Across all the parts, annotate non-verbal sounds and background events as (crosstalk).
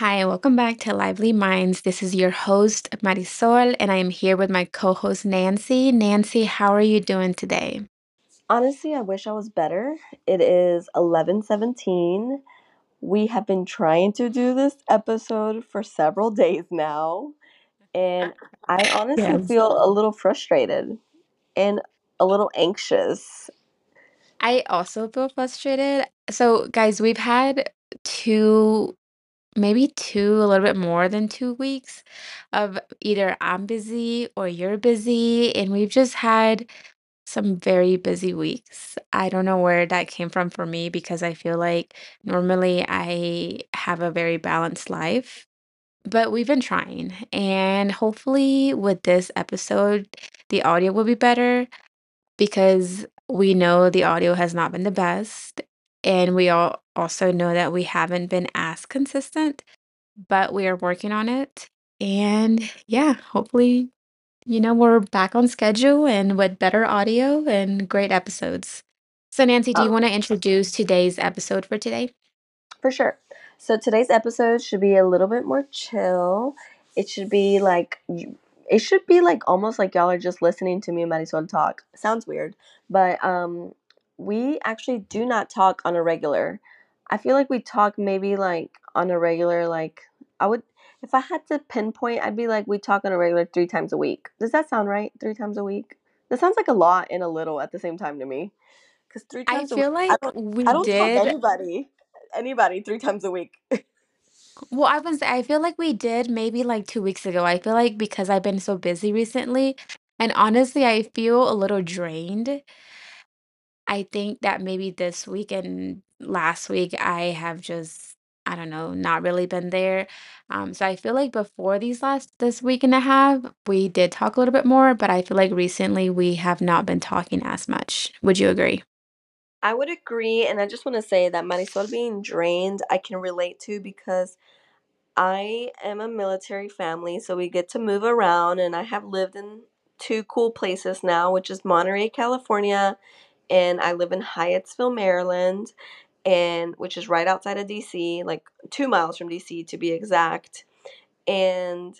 Hi, welcome back to Lively Minds. This is your host, Marisol, and I am here with my co host, Nancy. Nancy, how are you doing today? Honestly, I wish I was better. It is 11:17. We have been trying to do this episode for several (laughs) days now, and I honestly Yes. feel a little frustrated and a little anxious. I also feel frustrated. So, guys, we've had two, maybe two, a little bit more than two weeks of either I'm busy or you're busy, and we've just had some very busy weeks. I don't know where that came from for me because I feel like normally I have a very balanced life. But we've been trying, and hopefully, with this episode, the audio will be better because we know the audio has not been the best. And we all also know that we haven't been as consistent, but we are working on it. And yeah, hopefully, you know, we're back on schedule and with better audio and great episodes. So, Nancy, do you Um, want to introduce today's episode for today? For sure. So today's episode should be a little bit more chill. It should be like you- it should be like almost like y'all are just listening to me and Marisol talk. Sounds weird, but um we actually do not talk on a regular. I feel like we talk maybe like on a regular like I would if I had to pinpoint, I'd be like we talk on a regular 3 times a week. Does that sound right? 3 times a week? That sounds like a lot and a little at the same time to me. Because three times a week, feel I like don't, we I don't talk anybody, anybody three times a week. (laughs) Well, I was I feel like we did maybe like 2 weeks ago. I feel like because I've been so busy recently, and honestly, I feel a little drained. I think that maybe this week and last week I have just, I don't know, not really been there. Um, so I feel like before these last this week and a half, we did talk a little bit more, but I feel like recently we have not been talking as much. Would you agree? I would agree, and I just want to say that Marisol being drained, I can relate to because I am a military family, so we get to move around, and I have lived in two cool places now, which is Monterey, California, and I live in Hyattsville, Maryland, and which is right outside of DC, like two miles from DC to be exact. And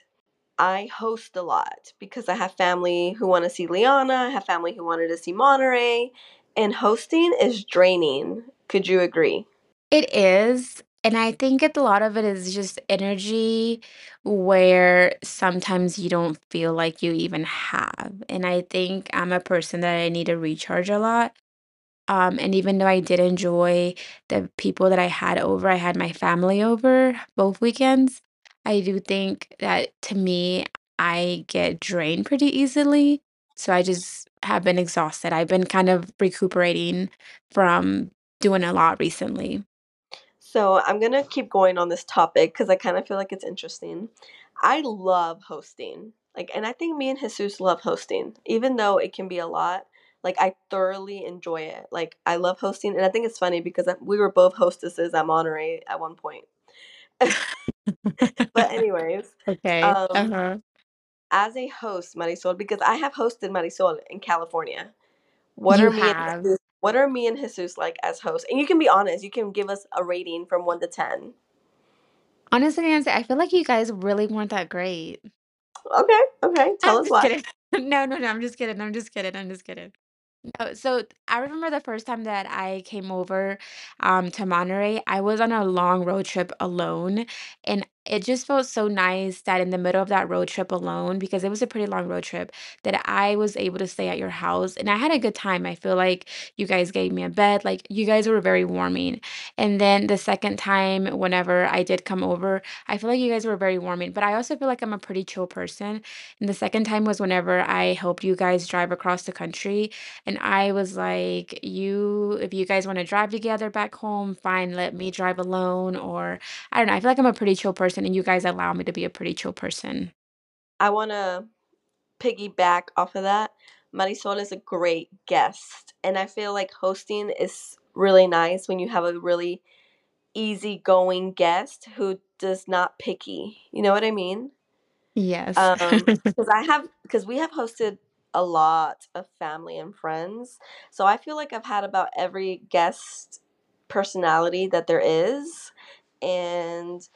I host a lot because I have family who want to see Liana, I have family who wanted to see Monterey, and hosting is draining. Could you agree? It is, and I think it a lot of it is just energy where sometimes you don't feel like you even have. And I think I'm a person that I need to recharge a lot. Um, and even though I did enjoy the people that I had over, I had my family over both weekends. I do think that to me, I get drained pretty easily. So I just have been exhausted. I've been kind of recuperating from doing a lot recently. So I'm gonna keep going on this topic because I kind of feel like it's interesting. I love hosting, like, and I think me and Jesus love hosting, even though it can be a lot. Like, I thoroughly enjoy it. Like, I love hosting, and I think it's funny because we were both hostesses at Monterey at one point. (laughs) But anyways, (laughs) Okay. um, Uh-huh. as a host, Marisol, because I have hosted Marisol in California. What You are me and have. Jesus, what are me and Jesus like as hosts? And you can be honest. You can give us a rating from one to ten. Honestly, Nancy, I feel like you guys really weren't that great. Okay, okay. Tell I'm us just why. kidding. (laughs) No, no, no, I'm just kidding. I'm just kidding. I'm just kidding. No, so I remember the first time that I came over um, to Monterey, I was on a long road trip alone, and it just felt so nice that in the middle of that road trip alone, because it was a pretty long road trip, that I was able to stay at your house, and I had a good time. I feel like you guys gave me a bed, like you guys were very warming. And then the second time, whenever I did come over, I feel like you guys were very warming, but I also feel like I'm a pretty chill person. And the second time was whenever I helped you guys drive across the country and I was like, "You if you guys wanna drive together back home, fine, let me drive alone," or I don't know, I feel like I'm a pretty chill person, and you guys allow me to be a pretty chill person. I want to piggyback off of that. Marisol is a great guest, and I feel like hosting is really nice when you have a really easygoing guest who does not picky. You know what I mean? Yes. Um, (laughs) because I have because we have hosted a lot of family and friends, so I feel like I've had about every guest personality that there is, and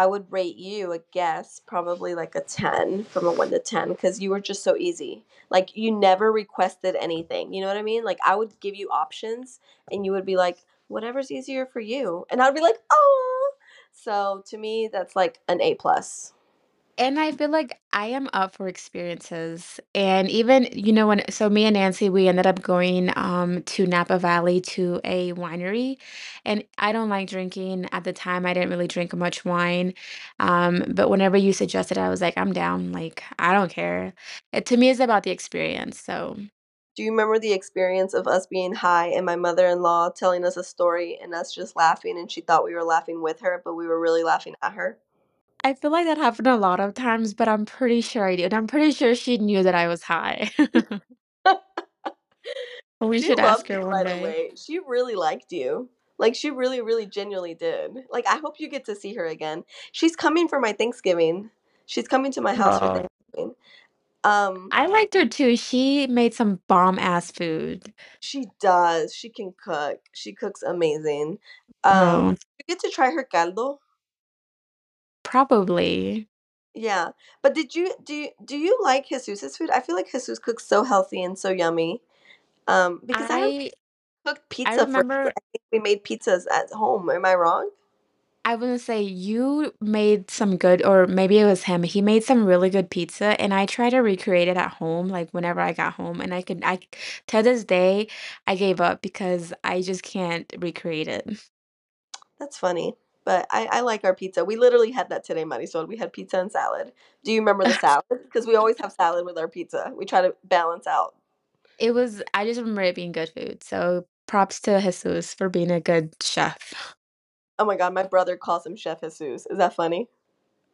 I would rate you a guess probably like a 10 from a 1 to 10 because you were just so easy. Like you never requested anything. You know what I mean? Like I would give you options and you would be like, whatever's easier for you. And I'd be like, oh. So to me, that's like an A plus. And I feel like I am up for experiences. And even, you know, when so me and Nancy, we ended up going um to Napa Valley to a winery. And I don't like drinking. At the time, I didn't really drink much wine. Um, but whenever you suggested, I was like, I'm down. Like, I don't care. It, to me, it's about the experience. So Do you remember the experience of us being high and my mother in law telling us a story and us just laughing and she thought we were laughing with her, but we were really laughing at her? I feel like that happened a lot of times, but I'm pretty sure I did. I'm pretty sure she knew that I was high. (laughs) (laughs) We She should ask loved you, her one by the day. way. She really liked you. Like she really, really genuinely did. Like I hope you get to see her again. She's coming for my Thanksgiving. She's coming to my house for Oh. Thanksgiving. Um, I liked her too. She made some bomb ass food. she does. She can cook. She cooks amazing. Um, Oh, you get to try her caldo. Probably. Yeah. But did you do you, do you like Jesus's food? I feel like Jesus cooks so healthy and so yummy. Um, because I I cooked I pizza for remember I think we made pizzas at home. Am I wrong? I wouldn't say you made some good, or maybe it was him. He made some really good pizza, and I try to recreate it at home, like whenever I got home. And I could, I to this day, I gave up because I just can't recreate it. That's funny. But I, I like our pizza. We literally had that today, Marisol. We had pizza and salad. Do you remember the (laughs) salad? Because we always have salad with our pizza. We try to balance out. It was, I just remember it being good food. So props to Jesus for being a good chef. Oh my god, my brother calls him Chef Jesus. Is that funny?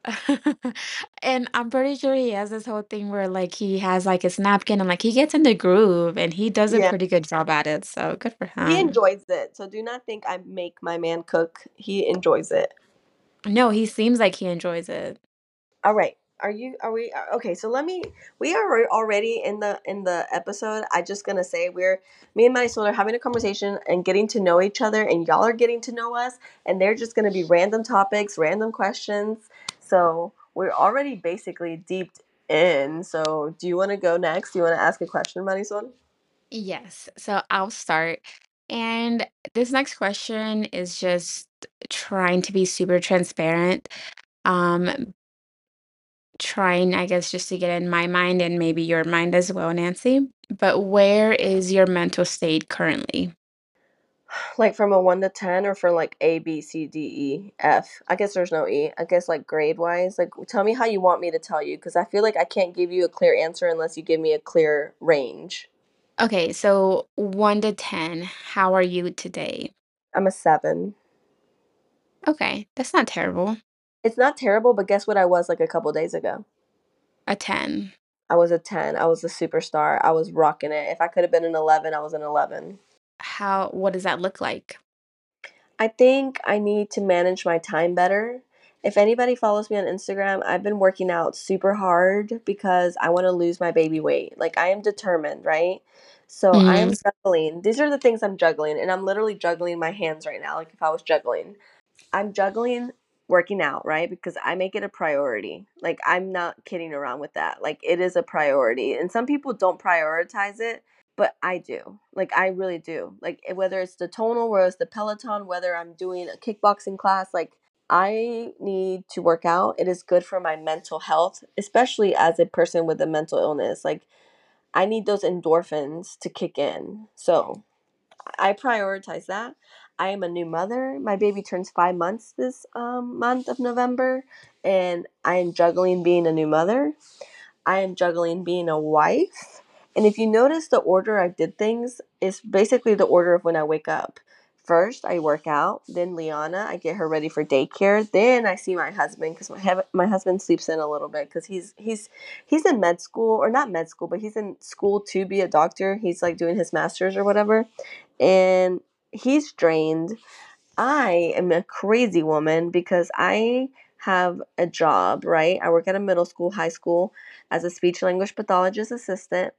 (laughs) And I'm pretty sure he has this whole thing where like he has like his napkin and like he gets in the groove and he does a Yeah. pretty good job at it. So good for him. He him. enjoys it. So do not think I make my man cook. He enjoys it. No, he seems like he enjoys it. All right. Are you are we uh, okay, so let me we are al- already in the in the episode. I just gonna say we're me and Marisol are having a conversation and getting to know each other and y'all are getting to know us and they're just gonna be random topics, random questions. So we're already basically deep in. So do you wanna go next? Do you wanna ask a question, Marisol? Yes. So I'll start. And this next question is just trying to be super transparent. Um, trying, I guess, just to get in my mind and maybe your mind as well, Nancy. But where is your mental state currently? Like from a one to ten or for like A, B, C, D, E, F? I guess there's no E. I guess like grade wise. Like tell me how you want me to tell you because I feel like I can't give you a clear answer unless you give me a clear range. Okay, so 1 to 10, how are you today? I'm a seven. Okay, that's not terrible. It's not terrible, but guess what I was like a couple days ago? A 10. I was a 10. I was a superstar. I was rocking it. If I could have been an 11, I was an 11. How what does that look like? I think I need to manage my time better. If anybody follows me on Instagram, I've been working out super hard because I want to lose my baby weight. Like I am determined, right? So I am Mm, juggling. These are the things I'm juggling, and I'm literally juggling my hands right now, like if I was juggling. I'm juggling working out, right? Because I make it a priority. Like I'm not kidding around with that. Like it is a priority. And some people don't prioritize it, but I do. Like I really do. Like eh, whether it's the tonal, whether it's the Peloton, whether I'm doing a kickboxing class, like I need to work out. It is good for my mental health, especially as a person with a mental illness. Like I need those endorphins to kick in. So I prioritize that. I am a new mother. My baby turns five months this um, month of November, and I am juggling being a new mother. I am juggling being a wife. And if you notice the order I did things is basically the order of when I wake up. First, I work out. Then Liana, I get her ready for daycare. Then I see my husband because my hev- my husband sleeps in a little bit because he's he's he's in med school or not med school, but he's in school to be a doctor. He's like doing his master's or whatever, and he's drained I am a crazy woman because I have a job, right? I work at a middle school, high school as a speech language pathologist assistant,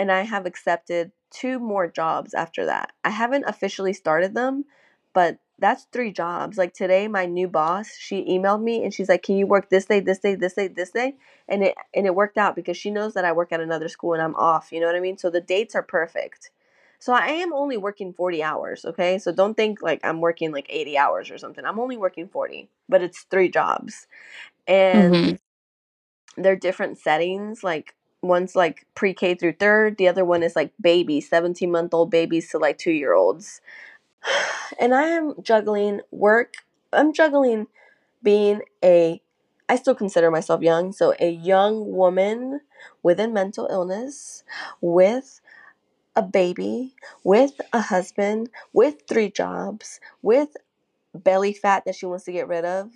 and I have accepted two more jobs after that. I haven't officially started them, but that's three jobs. Like today, my new boss, she emailed me and she's like, "Can you work this day, this day, this day, this day?" And it and it worked out because she knows that I work at another school and I'm off. You know what I mean? So the dates are perfect. So I am only working 40 hours, okay? So don't think like I'm working like 80 hours or something. I'm only working 40, but it's three jobs. And Mhm. they're different settings. Like one's like pre-K through third, the other one is like babies, 17 month old babies to like two year olds. (sighs) And I am juggling work. I'm juggling being a I still consider myself young, so a young woman with a mental illness, with a baby, with a husband, with three jobs, with belly fat that she wants to get rid of.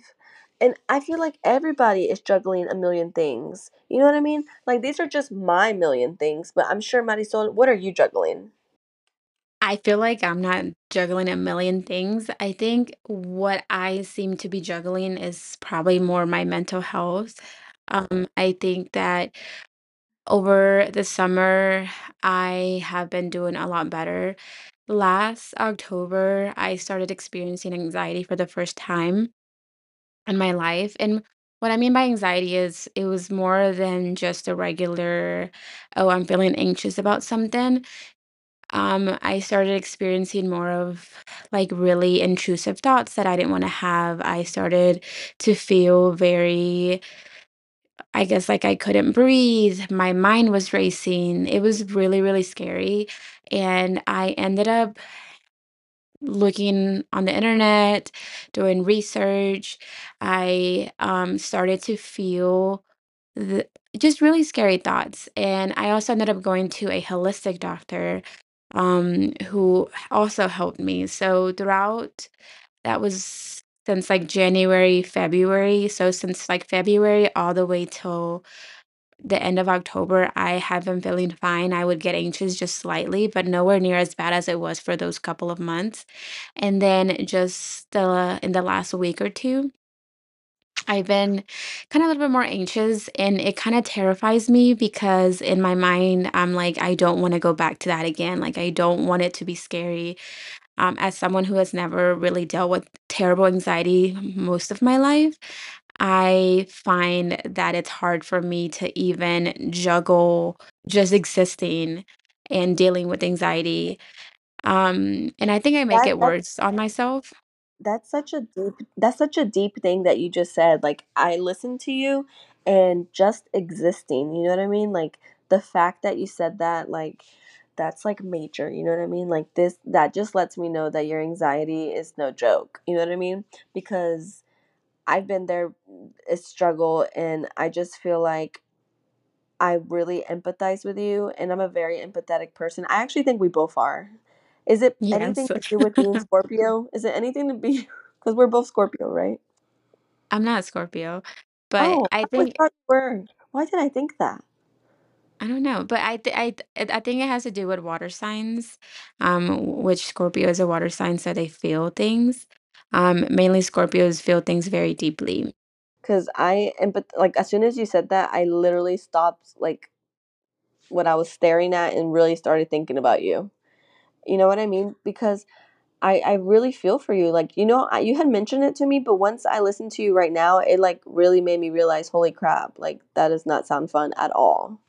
And I feel like everybody is juggling a million things. You know what I mean? Like these are just my million things, but I'm sure Marisol, what are you juggling? I feel like I'm not juggling a million things. I think what I seem to be juggling is probably more my mental health. Um, I think that over the summer, I have been doing a lot better. Last October, I started experiencing anxiety for the first time in my life. And what I mean by anxiety is it was more than just a regular, oh, I'm feeling anxious about something. Um, I started experiencing more of like really intrusive thoughts that I didn't want to have. I started to feel very, I guess, like I couldn't breathe. My mind was racing. It was really, really scary. And I ended up looking on the internet, doing research. I um, started to feel the, just really scary thoughts. And I also ended up going to a holistic doctor um, who also helped me. So throughout, that was since like January, February. So since like February all the way till the end of October, I have been feeling fine. I would get anxious just slightly, but nowhere near as bad as it was for those couple of months. And then just the in the last week or two, I've been kind of a little bit more anxious and it kind of terrifies me because in my mind, I'm like, I don't want to go back to that again. Like, I don't want it to be scary. Um, as someone who has never really dealt with terrible anxiety most of my life, I find that it's hard for me to even juggle just existing and dealing with anxiety. Um, and I think I make That it that's worse on myself. That's such a deep that's such a deep thing that you just said. Like I listened to you and just existing, you know what I mean? Like the fact that you said that like that's like major, you know what I mean? Like this that just lets me know that your anxiety is no joke. You know what I mean? Because I've been there a struggle and I just feel like I really empathize with you and I'm a very empathetic person. I actually think we both are. Is it anything to do with being Scorpio? Is it anything to be (laughs) because we're both Scorpio, right? I'm not Scorpio, but Oh, I I think thought you were. Why did I think that? I don't know, but I th- I th- I think it has to do with water signs, um, which Scorpio is a water sign, so they feel things. Um, mainly Scorpios feel things very deeply. Because I and but like as soon as you said that, I literally stopped like what I was staring at and really started thinking about you. You know what I mean? Because I I really feel for you. Like you know, I, you had mentioned it to me, but once I listened to you right now, it like really made me realize, holy crap, like that does not sound fun at all.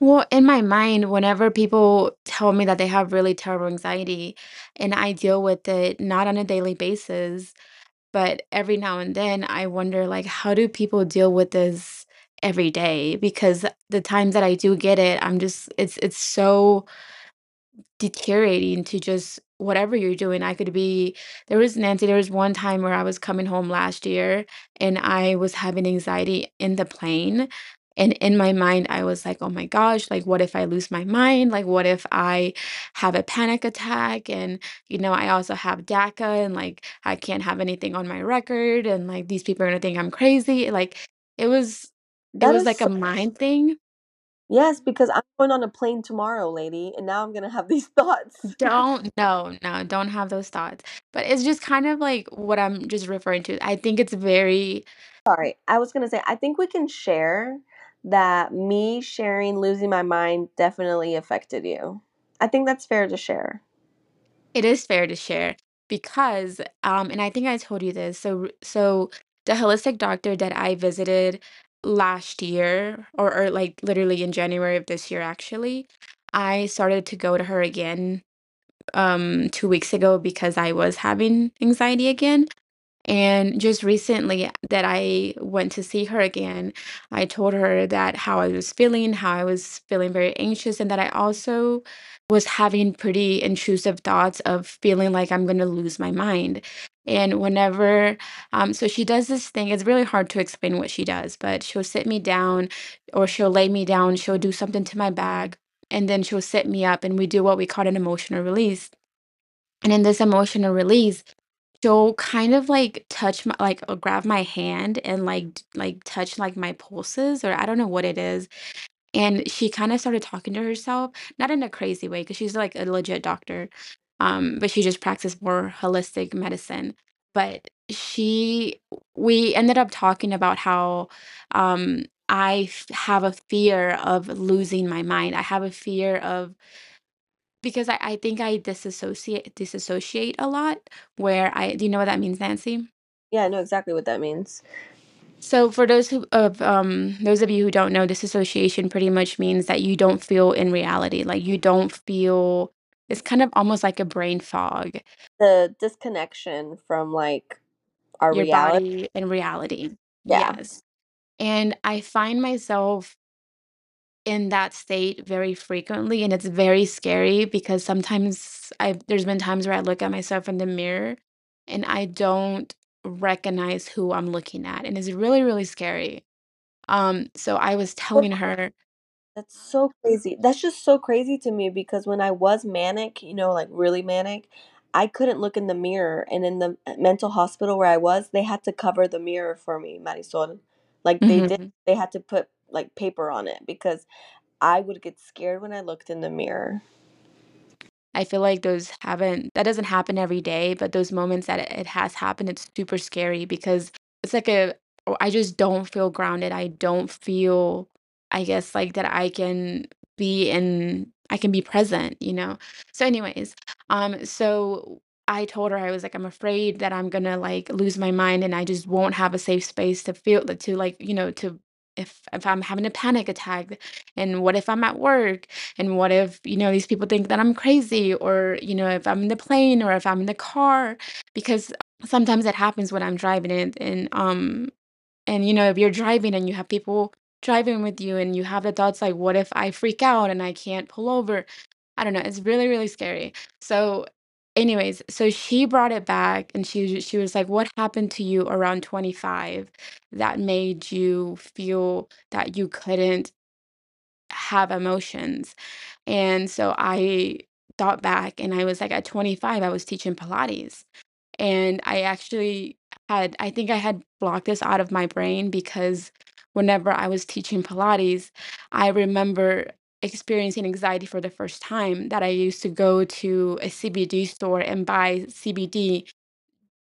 Well, in my mind, whenever people tell me that they have really terrible anxiety, and I deal with it not on a daily basis, but every now and then, I wonder like, how do people deal with this every day? Because the times that I do get it, I'm just it's it's so deteriorating to just whatever you're doing. I could be there was Nancy, there was one time where I was coming home last year and I was having anxiety in the plane. And in my mind, I was like, oh my gosh, like, what if I lose my mind? Like, what if I have a panic attack? And, you know, I also have DACA and like, I can't have anything on my record. And like, these people are going to think I'm crazy. Like, it was, it That was is like a so mind thing. yes, because I'm going on a plane tomorrow, lady, and now I'm gonna have (laughs) these thoughts. Don't no, no, don't have those thoughts. But it's just kind of like what I'm just referring to. I think it's very Sorry, I was gonna say I think we can share that me sharing losing my mind definitely affected you. I think that's fair to share. it is fair to share. because, um and I think I told you this, so so the holistic doctor that I visited last year or or, like, literally in January of this year, actually, I started to go to her again, um, 2 weeks ago because I was having anxiety again. And just recently that I went to see her again, I told her that how I was feeling, how I was feeling very anxious, and that I also was having pretty intrusive thoughts of feeling like I'm gonna lose my mind. And whenever um, so she does this thing, it's really hard to explain what she does, but she'll sit me down or she'll lay me down, she'll do something to my back, and then she'll sit me up and we do what we call an emotional release. And in this emotional release, she'll kind of like touch my like uh, grab my hand and like like touch like my pulses or I don't know what it is. And she kind of started talking to herself, not in a crazy way, because she's like a legit doctor. Um, but she just practiced more holistic medicine. But she we ended up talking about how um I f- have a fear of losing my mind. I have a fear of because I I think I disassociate disassociate a lot where I do you know what that means, Nancy? Yeah, I know exactly what that means. So for those who of um those of you who don't know, disassociation pretty much means that you don't feel in reality. Like you don't feel it's kind of almost like a brain fog, The disconnection from like our your reality. body and reality. Yeah. Yes. And I find myself in that state very frequently and it's very scary because sometimes I there's been times where I look at myself in the mirror and I don't recognize who I'm looking at and it's really really scary. Um so I was telling her That's so crazy. That's just so crazy to me because when I was manic, you know, like really manic, I couldn't look in the mirror. And in the uh, mental hospital where I was, they had to cover the mirror for me, Marisol. Like they did, Mhm. they had to put like paper on it because I would get scared when I looked in the mirror. I feel like those haven't that doesn't happen every day, but those moments that it, has happened, it's super scary because it's like a oh, just don't feel grounded. I don't feel, I guess, like that I can be in I can be present, you know? So anyways, um, so I told her I was like, I'm afraid that I'm gonna like lose my mind and I just won't have a safe space to feel to like, you know, to if if I'm having a panic attack and what if I'm at work and what if, you know, these people think that I'm crazy or, you know, if I'm in the plane or if I'm in the car because sometimes it happens when I'm driving and and um and you know, if you're driving and you have people driving with you and you have the thoughts like what if I freak out and I can't pull over? I don't know, it's really really scary. So anyways, so she brought it back and she she was like what happened to you around 25 that made you feel that you couldn't have emotions and so I thought back and I was like at 25, I was teaching Pilates. And I actually had, I think I had blocked this out of my brain because whenever I was teaching Pilates, I remember experiencing anxiety for the first time that I used to go to a CBD store and buy CBD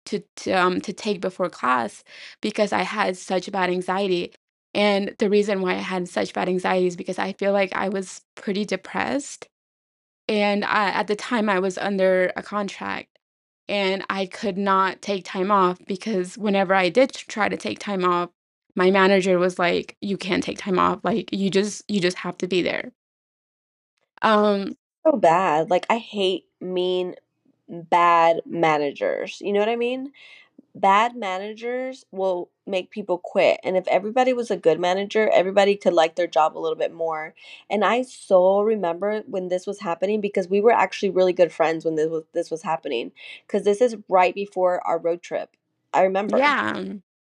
to, to um to take before class because I had such bad anxiety. And the reason why I had such bad anxiety is because I feel like I was pretty depressed and I at the time, I was under a contract, and I could not take time off because whenever I did try to take time off, my manager was like, "You can't take time off, like, you just you just have to be there." Um, So bad. Like I hate mean, bad managers. You know what I mean? bad managers will make people quit. And if everybody was a good manager, everybody could like their job a little bit more. And I so remember when this was happening because we were actually really good friends when this was this was happening because this is right before our road trip. I remember. yeah,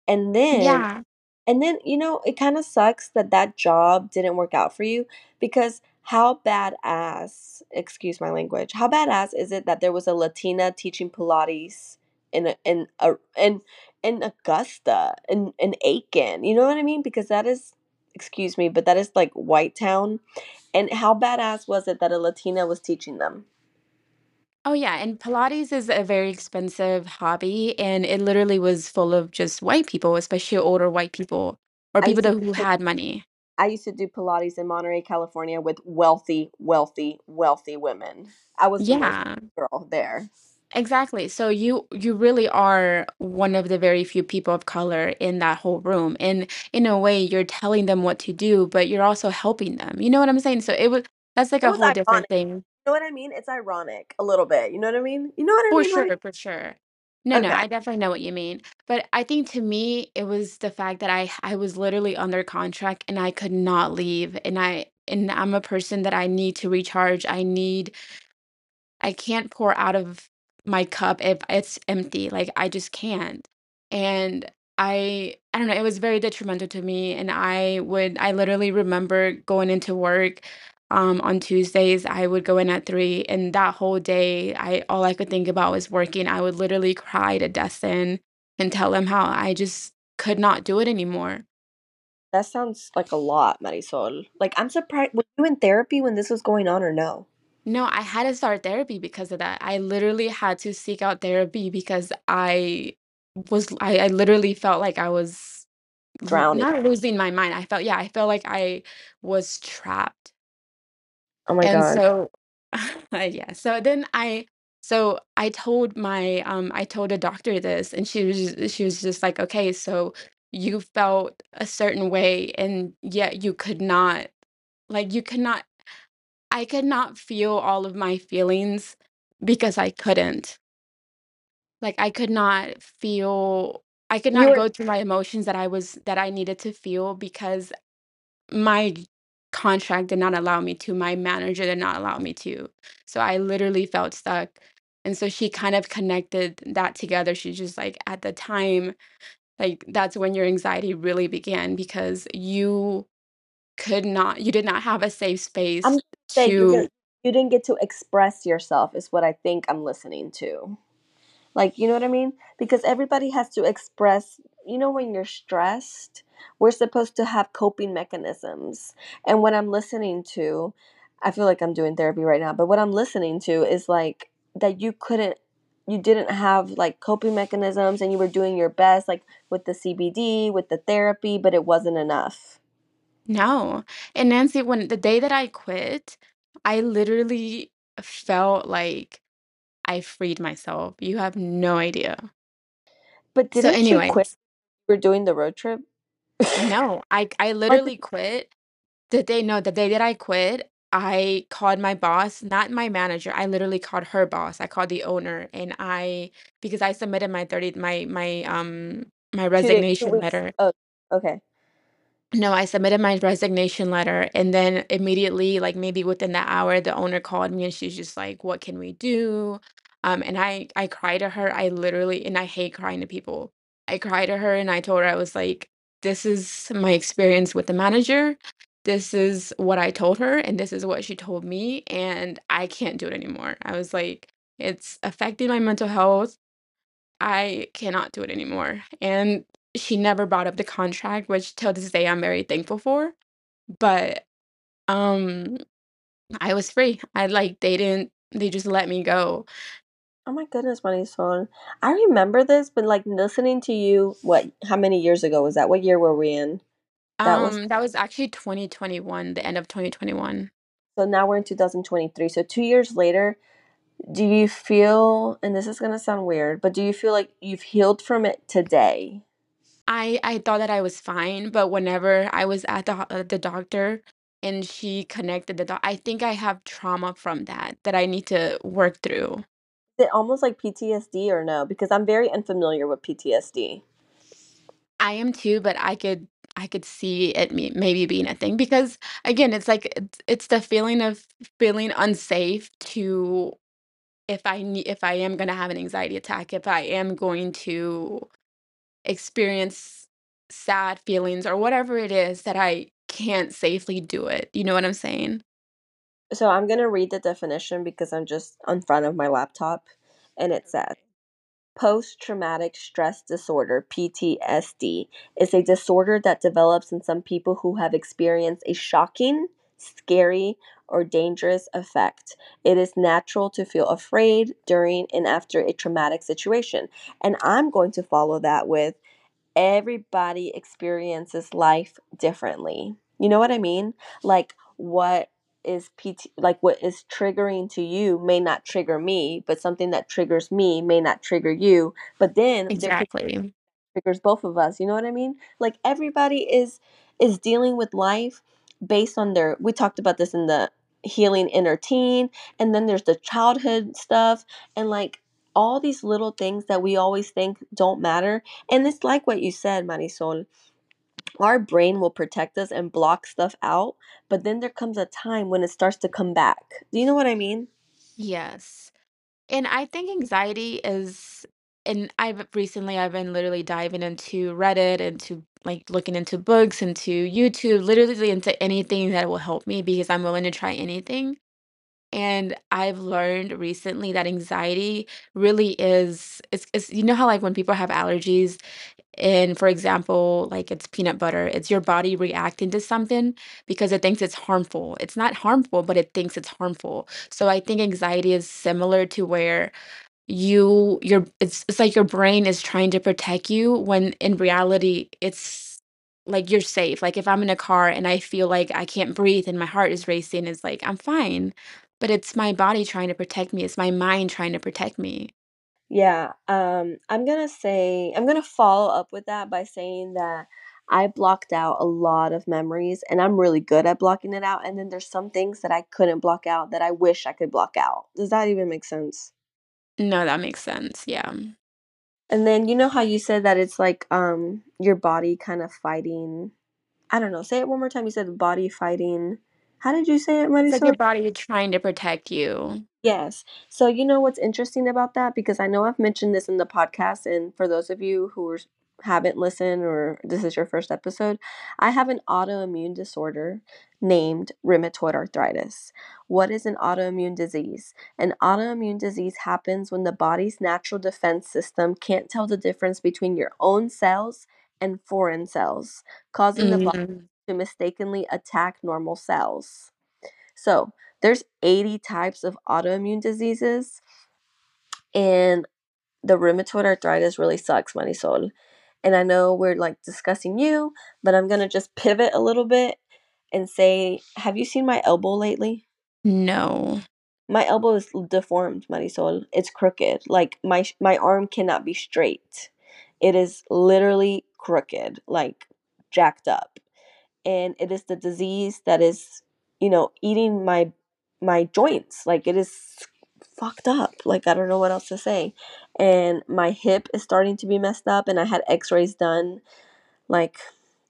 And then yeah. and then, you know, it kind of sucks that that job didn't work out for you because how badass, excuse my language, how badass is it that there was a Latina teaching Pilates in a, in a, in in Augusta in in Aiken, you know what I mean? Because that is, excuse me, but that is like White Town. And how badass was it that a Latina was teaching them? Oh, yeah, and Pilates is a very expensive hobby, and it literally was full of just white people, especially older white people or I people that who had money. I used to do Pilates in Monterey, California with wealthy, wealthy, wealthy women. I was the Yeah. girl there. Exactly. So you you really are one of the very few people of color in that whole room. And in a way, you're telling them what to do, but you're also helping them. You know what I'm saying? So it was that's like It a whole different thing. You know what I mean? It's ironic a little bit. You know what I mean? You know what I For mean, For sure, buddy? for sure. No, no, Okay. I definitely know what you mean. But I think to me, it was the fact that I I was literally under contract and I could not leave. And I and I'm a person that I need to recharge. I need I can't pour out of my cup if it's empty. Like I just can't. And I I don't know, it was very detrimental to me. And I would I literally remember going into work um on Tuesdays. I would go in at three and that whole day I all I could think about was working. I would literally cry to Destin and tell him how I just could not do it anymore. That sounds like a lot, Marisol. Like, I'm surprised. Were you in therapy when this was going on or no? No, I had to start therapy because of that. I literally had to seek out therapy because I was I, I literally felt like I was Drowning. not losing my mind. I felt yeah, I felt like I was trapped. Oh my And God. so (laughs) yeah, so then I so I told my um I told a doctor this and she was just, she was just like, "Okay, so you felt a certain way and yet you could not like you could not I could not feel all of my feelings because I couldn't. Like, I could not feel I could You not were go through my emotions that I was that I needed to feel because my contract did not allow me to, my manager did not allow me to. So I literally felt stuck. And so she kind of connected that together. She's just like, at the time, like that's when your anxiety really began because you could not, you did not have a safe space I'm space gonna say you to didn't you didn't get to express yourself is what I think I'm listening to. Like, you know what I mean? Because everybody has to express, you know, when you're stressed, we're supposed to have coping mechanisms. And what I'm listening to, I feel like I'm doing therapy right now, but what I'm listening to is like that you couldn't, you didn't have like coping mechanisms and you were doing your best, like with the CBD, with the therapy, but it wasn't enough. No. And Nancy, when the day that I quit, I literally felt like I freed myself. You have no idea. But So didn't you quit? Were doing the road trip? (laughs) no, I I or literally quit the day no, the day that I quit, I called my boss, not my manager. I literally called her boss. I called the owner and I because I submitted my 30 my my um my two days, two resignation weeks. letter Oh, okay. No, I submitted my resignation letter and then immediately, like maybe within the hour, the owner called me and she's just like, "What can we do?" Um, and I I cried to her. I literally and I hate crying to people. I cried to her and I told her I was like, "This is my experience with the manager. This is what I told her and this is what she told me and I can't do it anymore." I was like, "It's affecting my mental health. I cannot do it anymore." And she never brought up the contract, which till this day I'm very thankful for. But, um, I was free. I like they didn't they just let me go. Oh my goodness, Marisol. I remember this, but like listening to you, what, how many years ago was that? What year were we in? That was, Um, that was actually 2021, the end of 2021. so now we're in 2023. So two years later, do you feel, and this is going to sound weird, but do you feel like you've healed from it today? I I thought that I was fine, but whenever I was at the ho uh, the doctor and she connected the doc I think I have trauma from that, that I need to work through. It almost like PTSD or no? Because I'm very unfamiliar with PTSD. I am too, but I could I could see it me maybe being a thing because again, it's like it's it's the feeling of feeling unsafe to if I if I am gonna have an anxiety attack, if I am going to experience sad feelings or whatever it is that I can't safely do it. You know what I'm saying? So I'm going to read the definition because I'm just in front of my laptop. And it says, Post traumatic stress disorder, PTSD, is a disorder that develops in some people who have experienced a shocking, scary, or dangerous effect. It is natural to feel afraid during and after a traumatic situation. And I'm going to follow that with everybody experiences life differently. You know what I mean? Like, what? Is PT like what is triggering to you may not trigger me, but something that triggers me may not trigger you. But then Exactly. triggers both of us. You know what I mean? Like everybody is is dealing with life based on their we talked about this in the healing inner teen and then there's the childhood stuff and like all these little things that we always think don't matter and it's like what you said marisol our brain will protect us and block stuff out but then there comes a time when it starts to come back do you know what i mean Yes. And I think anxiety is and I've recently I've been literally diving into Reddit, and to like looking into books, into YouTube, literally into anything that will help me because I'm willing to try anything. And I've learned recently that anxiety really is it's, it's you know how like when people have allergies and for example like it's peanut butter it's your body reacting to something because it thinks it's harmful it's not harmful but it thinks it's harmful so i think anxiety is similar to where you your it's it's like your brain is trying to protect you when in reality it's like you're safe. Like if I'm in a car and I feel like I can't breathe and my heart is racing, it's like I'm fine. But it's my body trying to protect me. It's my mind trying to protect me. Yeah, um, I'm gonna say I'm gonna follow up with that by saying that I blocked out a lot of memories and I'm really good at blocking it out. And then there's some things that I couldn't block out that I wish I could block out. Does that even make sense? No, that makes sense. Yeah. And then you know how you said that it's like um your body kind of fighting. I don't know. Say it one more time. You said body fighting. How did you say it, It's like your body trying to protect you. Yes. So you know what's interesting about that because I know I've mentioned this in the podcast and for those of you who are, haven't listened or this is your first episode, I have an autoimmune disorder named rheumatoid arthritis. What is an autoimmune disease? An autoimmune disease happens when the body's natural defense system can't tell the difference between your own cells and foreign cells, causing the body Mm, to mistakenly attack normal cells. So, there's 80 types of autoimmune diseases, and the rheumatoid arthritis really sucks, Marisol. And I know we're like discussing you, but I'm gonna just pivot a little bit and say, have you seen my elbow lately? no. My elbow is deformed, Marisol. It's crooked. Like my my arm cannot be straight. It is literally crooked, like jacked up. And it is the disease that is you know eating my my joints like it is fucked up like i don't know what else to say and my hip is starting to be messed up and i had x-rays done like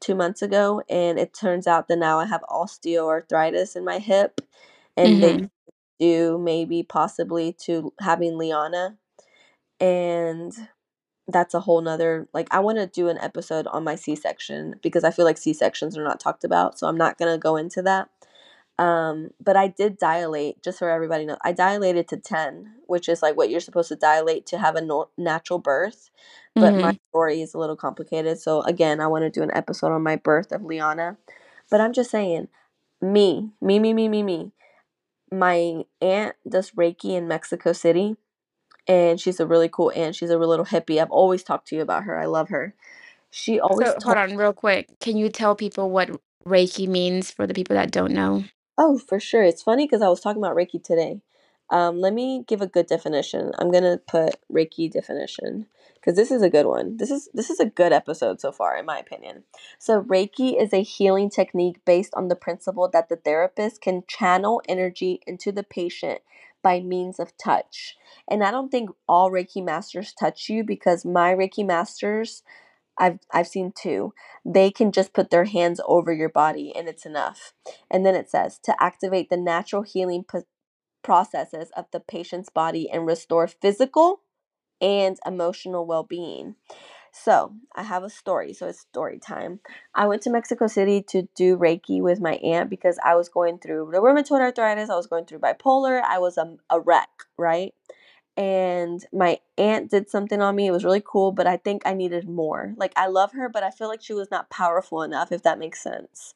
two months ago and it turns out that now i have osteoarthritis in my hip and they hmm do maybe possibly to having liana and that's a whole nother like i want to do an episode on my c-section because i feel like c-sections are not talked about so i'm not going to go into that. Um but i did dilate just for everybody know i dilated to 10 which is like what you're supposed to dilate to have a no- natural birth but my hmm story is a little complicated so again i want to do an episode on my birth of liana. But i'm just saying me me me me me me my aunt does reiki in mexico city and she's a really cool aunt. She's a real little hippie. I've always talked to you about her. I love her. She always So hold on real quick. Can you tell people what Reiki means for the people that don't know? Oh, for sure. It's funny because I was talking about Reiki today. Um, let me give a good definition. I'm gonna put Reiki definition because this is a good one. This is this is a good episode so far, in my opinion. So Reiki is a healing technique based on the principle that the therapist can channel energy into the patient by means of touch. And I don't think all Reiki masters touch you because my Reiki masters I've I've seen two. They can just put their hands over your body and it's enough. And then it says to activate the natural healing processes of the patient's body and restore physical and emotional well-being. So, I have a story. So, it's story time. I went to Mexico City to do Reiki with my aunt because I was going through the rheumatoid arthritis, I was going through bipolar, I was a, a wreck, right? and my aunt did something on me. It was really cool, but I think I needed more. Like I love her, but I feel like she was not powerful enough, if that makes sense.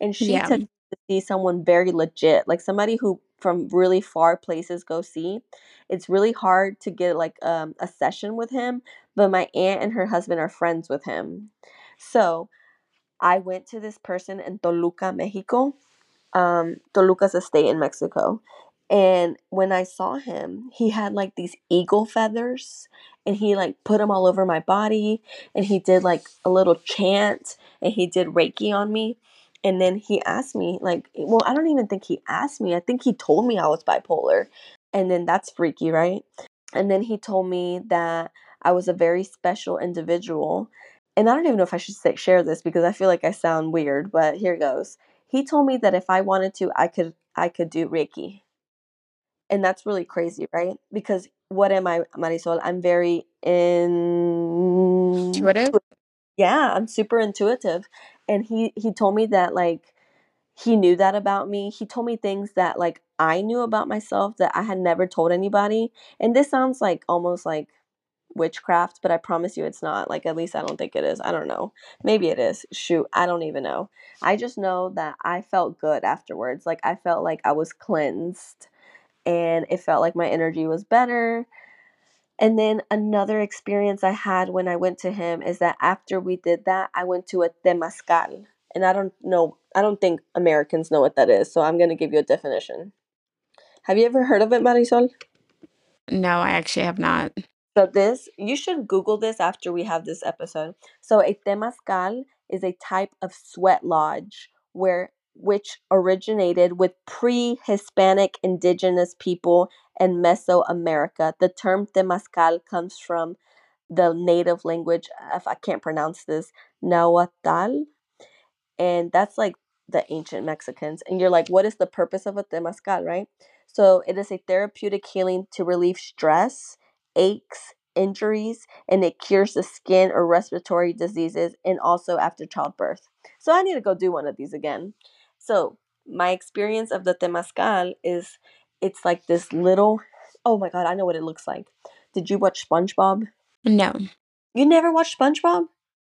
And she Yeah. took to see someone very legit, like somebody who from really far places go see. It's really hard to get like um, a session with him, but my aunt and her husband are friends with him. So I went to this person in Toluca, Mexico, um, Toluca's state in Mexico. And when I saw him, he had like these eagle feathers and he like put them all over my body and he did like a little chant and he did Reiki on me. And then he asked me, like, eh, well, I don't even think he asked me. I think he told me I was bipolar. And then that's freaky, right? And then he told me that I was a very special individual. And I don't even know if I should say, share this because I feel like I sound weird, but here goes. He told me that if I wanted to, I could I could do Reiki. And that's really crazy, right? Because what am I, Marisol? I'm very in Intuitive? yeah, I'm super intuitive. And he he told me that like he knew that about me. He told me things that like I knew about myself that I had never told anybody. And this sounds like almost like witchcraft, but I promise you it's not. Like, at least I don't think it is. I don't know. Maybe it is. Shoot, I don't even know. I just know that I felt good afterwards. Like, I felt like I was cleansed and it felt like my energy was better. And then another experience I had when I went to him is that after we did that, I went to a temazcal. And I don't know, I don't think Americans know what that is. So I'm going to give you a definition. Have you ever heard of it, Marisol? No, I actually have not. So this, you should Google this after we have this episode. So a temazcal is a type of sweat lodge where which originated with pre-Hispanic indigenous people in Mesoamerica. The term temazcal comes from the native language, if I can't pronounce this, Nahuatl, and that's like the ancient Mexicans. And you're like, what is the purpose of a temazcal, right? So it is a therapeutic healing to relieve stress, aches, injuries, and it cures the skin or respiratory diseases and also after childbirth. So I need to go do one of these again. So my experience of the temazcal is it's like this little oh my god, I know what it looks like. Did you watch SpongeBob? No, You never watched SpongeBob?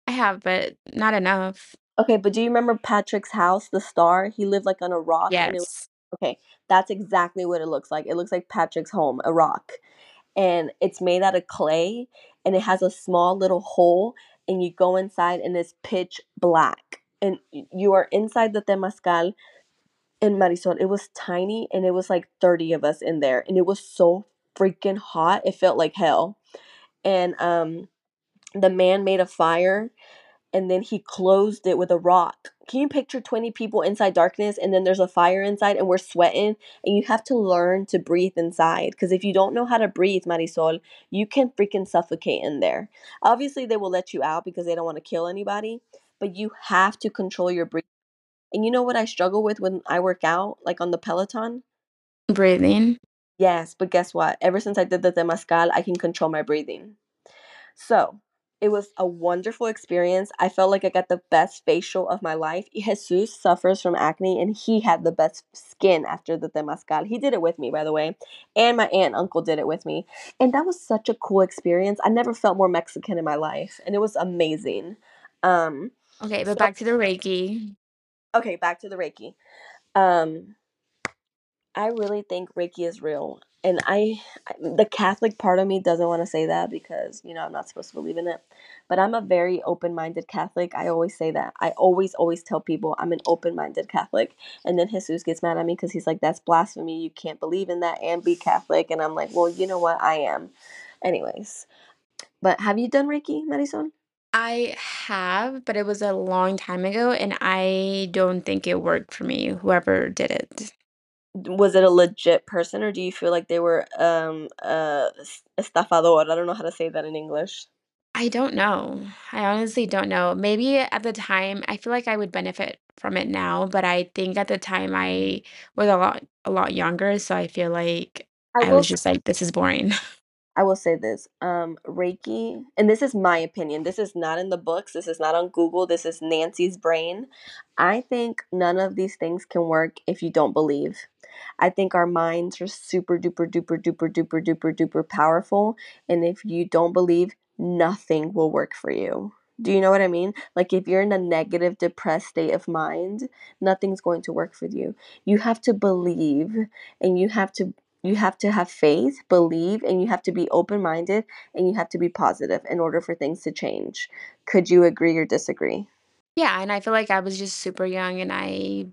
I have, but not enough. Okay, but do you remember Patrick's house, the star? He lived like on a rock and it Yes. okay, that's exactly what it looks like. It looks like Patrick's home, a rock. And it's made out of clay and it has a small little hole and you go inside and it's pitch black. And you are inside the temazcal in Marisol. It was tiny and it was like 30 of us in there and it was so freaking hot. It felt like hell. And um the man made a fire and then he closed it with a rock. Can you picture 20 people inside darkness and then there's a fire inside and we're sweating and you have to learn to breathe inside because if you don't know how to breathe, Marisol, you can freaking suffocate in there. Obviously they will let you out because they don't want to kill anybody, but you have to control your breathing. And you know what I struggle with when I work out like on the Peloton? Breathing. Yes, but guess what? Ever since I did the Temazcal, I can control my breathing. So it was a wonderful experience. I felt like I got the best facial of my life. Jesus suffers from acne and he had the best skin after the temazcal. He did it with me, by the way. And my aunt and uncle did it with me. And that was such a cool experience. I never felt more Mexican in my life. And it was amazing. Um, Okay, but so back to the Reiki. okay, back to the Reiki. Um, I really think Reiki is real. And I, I- the Catholic part of me doesn't want to say that because, you know, I'm not supposed to believe in it. But I'm a very open minded Catholic. I always say that. I always, always tell people I'm an open minded Catholic. And then Jesus gets mad at me because he's like, that's blasphemy. You can't believe in that and be Catholic. And I'm like, well, you know what? I am. Anyways. But have you done Reiki, Marisol? I have, but it was a long time ago, and I don't think it worked for me, whoever did it. Was it a legit person or do you feel like they were um uh estafador? I don't know how to say that in English. I don't know. I honestly don't know. Maybe at the time, I feel like I would benefit from it now, but I think at the time I was a lot a lot younger, so I feel like I I will was just like, this is boring. (laughs) I will say this. Um, Reiki, and this is my opinion. This is not in the books. This is not on Google. This is Nancy's brain. I think none of these things can work if you don't believe. I think our minds are super duper duper duper duper duper duper powerful. And if you don't believe, nothing will work for you. Do you know what I mean? Like if you're in a negative, depressed state of mind, nothing's going to work for you. You have to believe and you have to you have to have faith, believe, and you have to be open minded and you have to be positive in order for things to change. Could you agree or disagree? Yeah, and I feel like I was just super young and I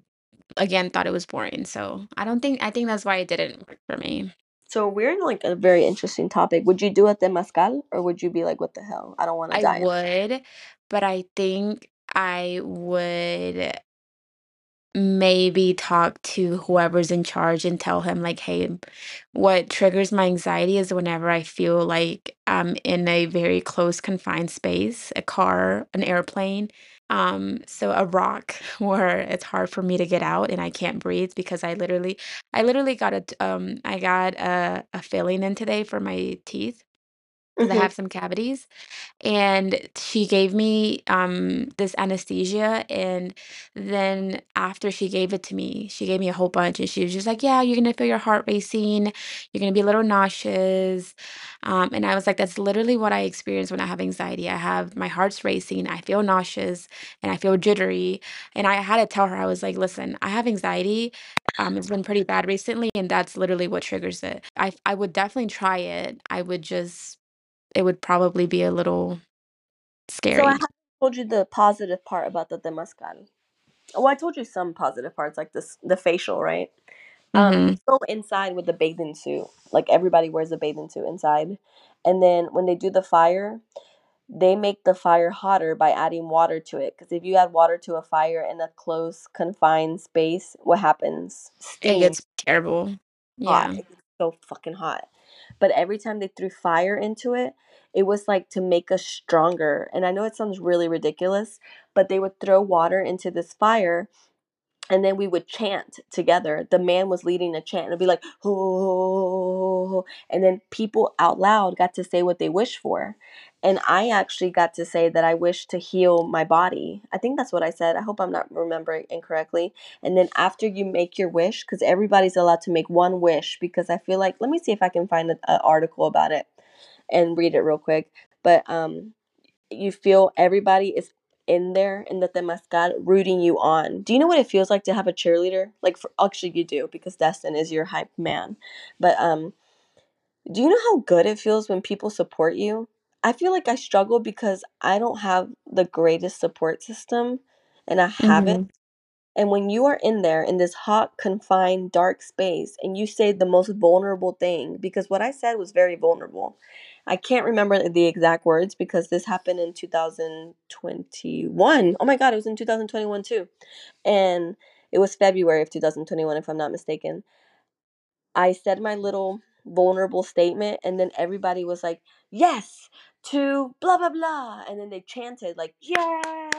again, thought it was boring, so I don't think I think that's why it didn't work for me. So we're in like a very interesting topic. Would you do a temazcal or would you be like, what the hell? I don't want to die. I would, but I think I would maybe talk to whoever's in charge and tell him like, "Hey, what triggers my anxiety is whenever I feel like I'm in a very close confined space, a car, an airplane, um, so a rock (laughs) where it's hard for me to get out and I can't breathe because I literally I literally got a um, I got a a filling in today for my teeth because I hmm have some cavities, and she gave me um this anesthesia and then after she gave it to me she gave me a whole bunch and she was just like yeah you're gonna feel your heart racing you're gonna be a little nauseous um, and i was like that's literally what i experience when i have anxiety. I have my heart's racing i feel nauseous and i feel jittery and i had to tell her i was like listen i have anxiety um, it's been pretty bad recently and that's literally what triggers it. I i would definitely try it. I would just it would probably be a little scary. So I haven't told you the positive part about the temazcal. Well, I told you some positive parts, like this, the facial, right? Um, you Mhm. go inside with the bathing suit. Like everybody wears a bathing suit inside. And then when they do the fire, they make the fire hotter by adding water to it. Because if you add water to a fire in a close, confined space, what happens? It gets terrible. hot. Yeah. It gets so fucking hot. But every time they threw fire into it, it was like to make us stronger. And I know it sounds really ridiculous, but they would throw water into this fire and then we would chant together. The man was leading a chant. And it'd be like, oh, and then people out loud got to say what they wish for. And I actually got to say that I wish to heal my body. I think that's what I said. I hope I'm not remembering incorrectly. And then after you make your wish, because everybody's allowed to make one wish, because I feel like, let me see if I can find an article about it and read it real quick. But um, you feel everybody is in there in the temazcal rooting you on. Do you know what it feels like to have a cheerleader? Like for actually you do because Destin is your hype man. But um do you know how good it feels when people support you? I feel like I struggle because I don't have the greatest support system and I haven't Mhm. and when you are in there in this hot, confined, dark space and you say the most vulnerable thing, because what I said was very vulnerable. I can't remember the exact words because this happened in 2021. Oh my God, it was in 2021 too. And it was February of 2021, if I'm not mistaken. I said my little vulnerable statement, and then everybody was like, yes, to blah, blah, blah. And then they chanted, like, yeah.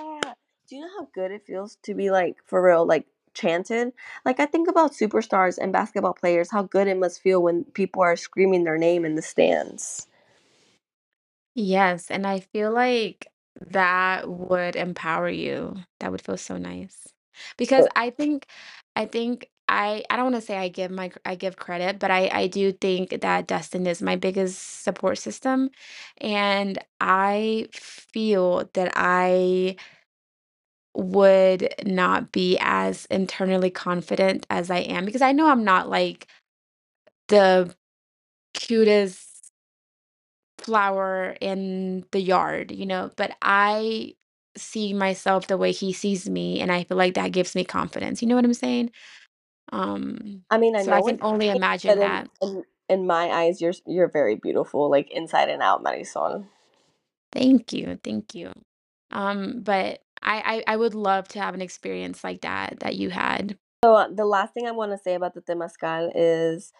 Do you know how good it feels to be like, for real, like, chanted? Like, I think about superstars and basketball players, how good it must feel when people are screaming their name in the stands. Yes, and I feel like that would empower you. That would feel so nice. Because But, I think I think I I don't wanna say I give my I give credit, but I I do think that Destin is my biggest support system, and I feel that I would not be as internally confident as I am because I know I'm not like the cutest flower in the yard, you know, but I see myself the way he sees me, and I feel like that gives me confidence. You know what I'm saying? Um, I mean, I so I know can only imagine in, that. in, in my eyes, you're, you're very beautiful, like, inside and out, Marisol. Thank you, thank you. Um, but I, I I would love to have an experience like that that you had. So, uh, the last thing I want to say about the Temazcal is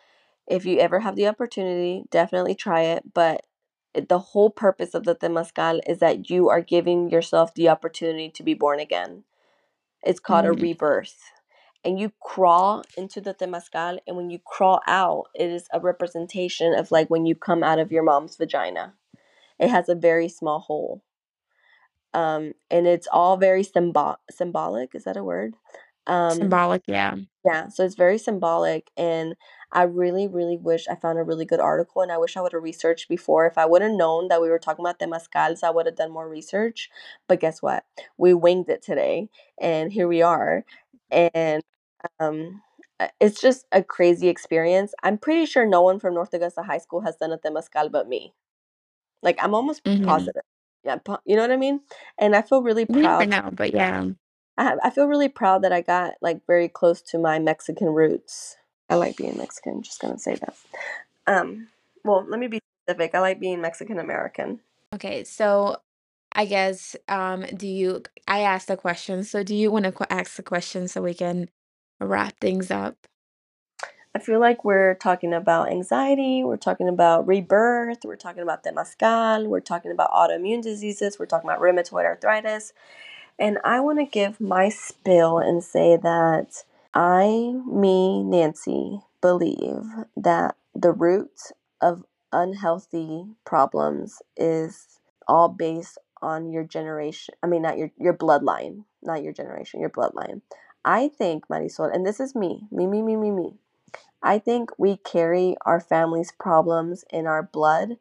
If you ever have the opportunity, definitely try it. But the whole purpose of the temazcal is that you are giving yourself the opportunity to be born again. It's called a Mhm. rebirth. And you crawl into the temazcal, and when you crawl out, it is a representation of like when you come out of your mom's vagina. It has a very small hole. Um, and it's all very symbol symbolic. Is that a word? Um, Symbolic, yeah. yeah, so it's very symbolic, and I really, really wish I found a really good article, and I wish I would have researched before. If I would have known that we were talking about temazcals, I would have done more research. But guess what? We winged it today, and here we are. And um, uh, it's just a crazy experience. I'm pretty sure no one from North Augusta High School has done a temazcal but me. Like I'm almost Mhm. positive. Yeah, you know what I mean? And I feel really proud now, but yeah. I, I feel really proud that I got like very close to my Mexican roots. I like being Mexican. Just gonna say that. Um, well, let me be specific. I like being Mexican American. Okay, so I guess um do you I asked a question, so do you want to qu ask the question so we can wrap things up? I feel like we're talking about anxiety, we're talking about rebirth, we're talking about temazcal, we're talking about autoimmune diseases, we're talking about rheumatoid arthritis. And I want to give my spill and say that I, me, Nancy, believe that the root of unhealthy problems is all based on your generation. I mean, not your your bloodline, not your generation, your bloodline. I think, Marisol, and this is me, me, me, me, me, me. I think we carry our family's problems in our blood.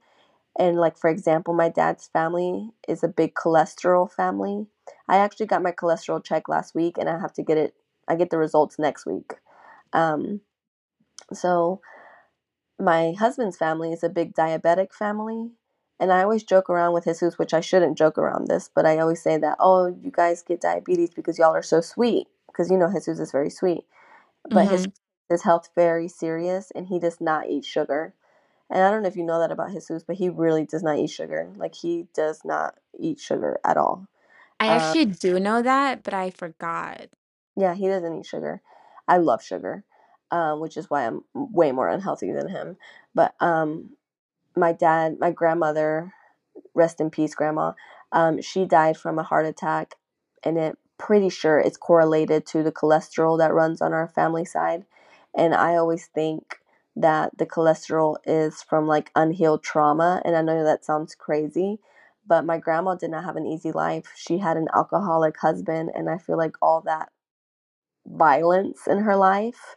And, like, for example, my dad's family is a big cholesterol family. I actually got my cholesterol check last week and I have to get it, I get the results next week. Um, so, my husband's family is a big diabetic family. And I always joke around with Jesus, which I shouldn't joke around this, but I always say that, oh, you guys get diabetes because y'all are so sweet. Because you know, Jesus is very sweet. But his Mhm. his health very serious and he does not eat sugar. And I don't know if you know that about Jesus, but he really does not eat sugar. Like he does not eat sugar at all. I Um, actually do know that, but I forgot. Yeah, he doesn't eat sugar. I love sugar, um, which is why I'm way more unhealthy than him. But um, my dad, my grandmother, rest in peace, grandma. Um, she died from a heart attack, and it pretty sure it's correlated to the cholesterol that runs on our family side. And I always think that the cholesterol is from like unhealed trauma. And I know that sounds crazy, but my grandma did not have an easy life. She had an alcoholic husband, and I feel like all that violence in her life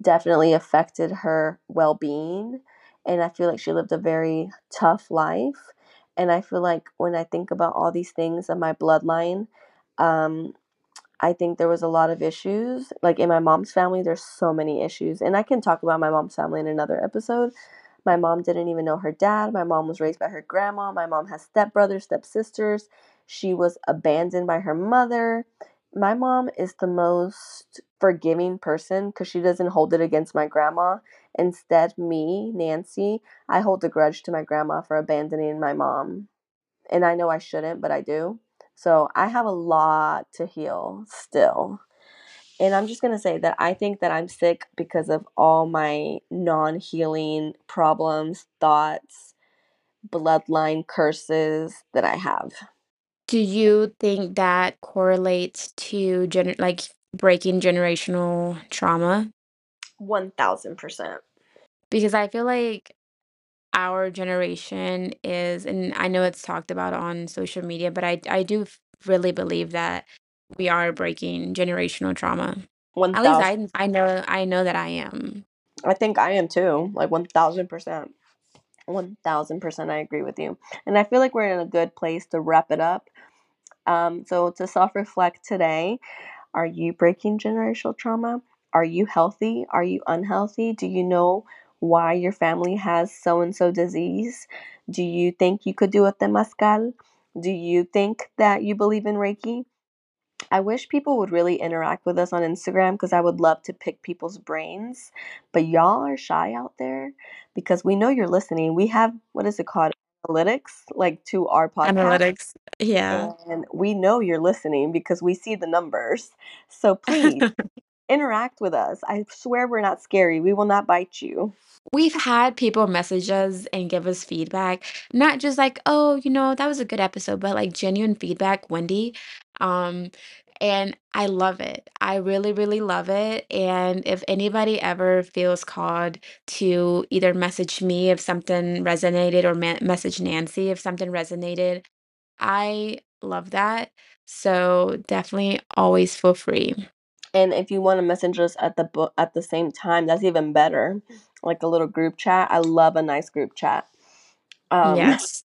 definitely affected her well being. And I feel like she lived a very tough life. And I feel like when I think about all these things of my bloodline, um, I think there was a lot of issues. Like in my mom's family, there's so many issues. And I can talk about my mom's family in another episode. My mom didn't even know her dad. My mom was raised by her grandma. My mom has stepbrothers, stepsisters. She was abandoned by her mother. My mom is the most forgiving person because she doesn't hold it against my grandma. Instead, me, Nancy, I hold a grudge to my grandma for abandoning my mom. And I know I shouldn't, but I do. So I have a lot to heal still. And I'm just going to say that I think that I'm sick because of all my non healing problems, thoughts, bloodline curses that I have. Do you think that correlates to gener like breaking generational trauma? 1000%. Because I feel like our generation is, and I know it's talked about on social media, but I I do f- really believe that we are breaking generational trauma. At least 1000. I I know I know that I am. I think I am too. Like 1000%. 1000% I agree with you. And I feel like we're in a good place to wrap it up. Um, so to self reflect today, Are you breaking generational trauma? Are you healthy? Are you unhealthy? Do you know why your family has so and so disease? Do you think you could do a temazcal? Do you think that you believe in Reiki? I wish people would really interact with us on Instagram because I would love to pick people's brains. But y'all are shy out there because we know you're listening. We have, what is it called? Analytics, like to our podcast. Analytics. Yeah. And we know you're listening because we see the numbers. So (laughs) please interact with us. I swear we're not scary. We will not bite you. We've had people message us and give us feedback, not just like, "Oh, you know, that was a good episode," but like genuine feedback, Wendy. Um, and I love it. I really, really love it. And if anybody ever feels called to either message me if something resonated or me message Nancy if something resonated, I love that. So definitely always feel free. And if you want to message us at the book at the same time, that's even better. Like a little group chat. I love a nice group chat. Um, Yes,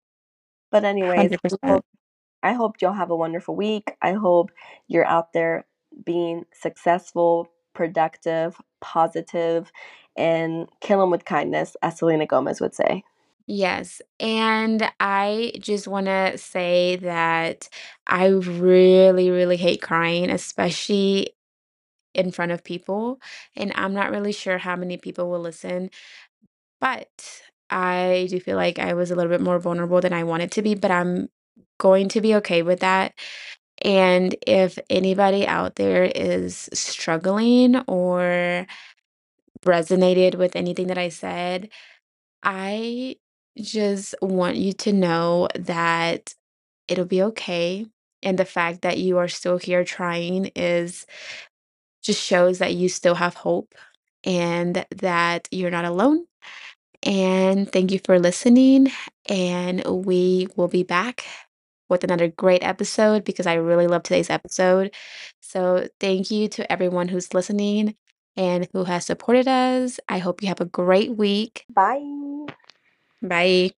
but anyways, I hope I hope y'all have a wonderful week. I hope you're out there being successful, productive, positive, and kill them with kindness, as Selena Gomez would say. Yes, and I just wanna say that I really, really hate crying, especially in front of people, and I'm not really sure how many people will listen, but I do feel like I was a little bit more vulnerable than I wanted to be, but I'm going to be okay with that, and if anybody out there is struggling or resonated with anything that I said, I just want you to know that it'll be okay, and the fact that you are still here trying is just shows that you still have hope and that you're not alone, and thank you for listening, and we will be back with another great episode because I really love today's episode. So, thank you to everyone who's listening and who has supported us. I hope you have a great week. Bye. Bye.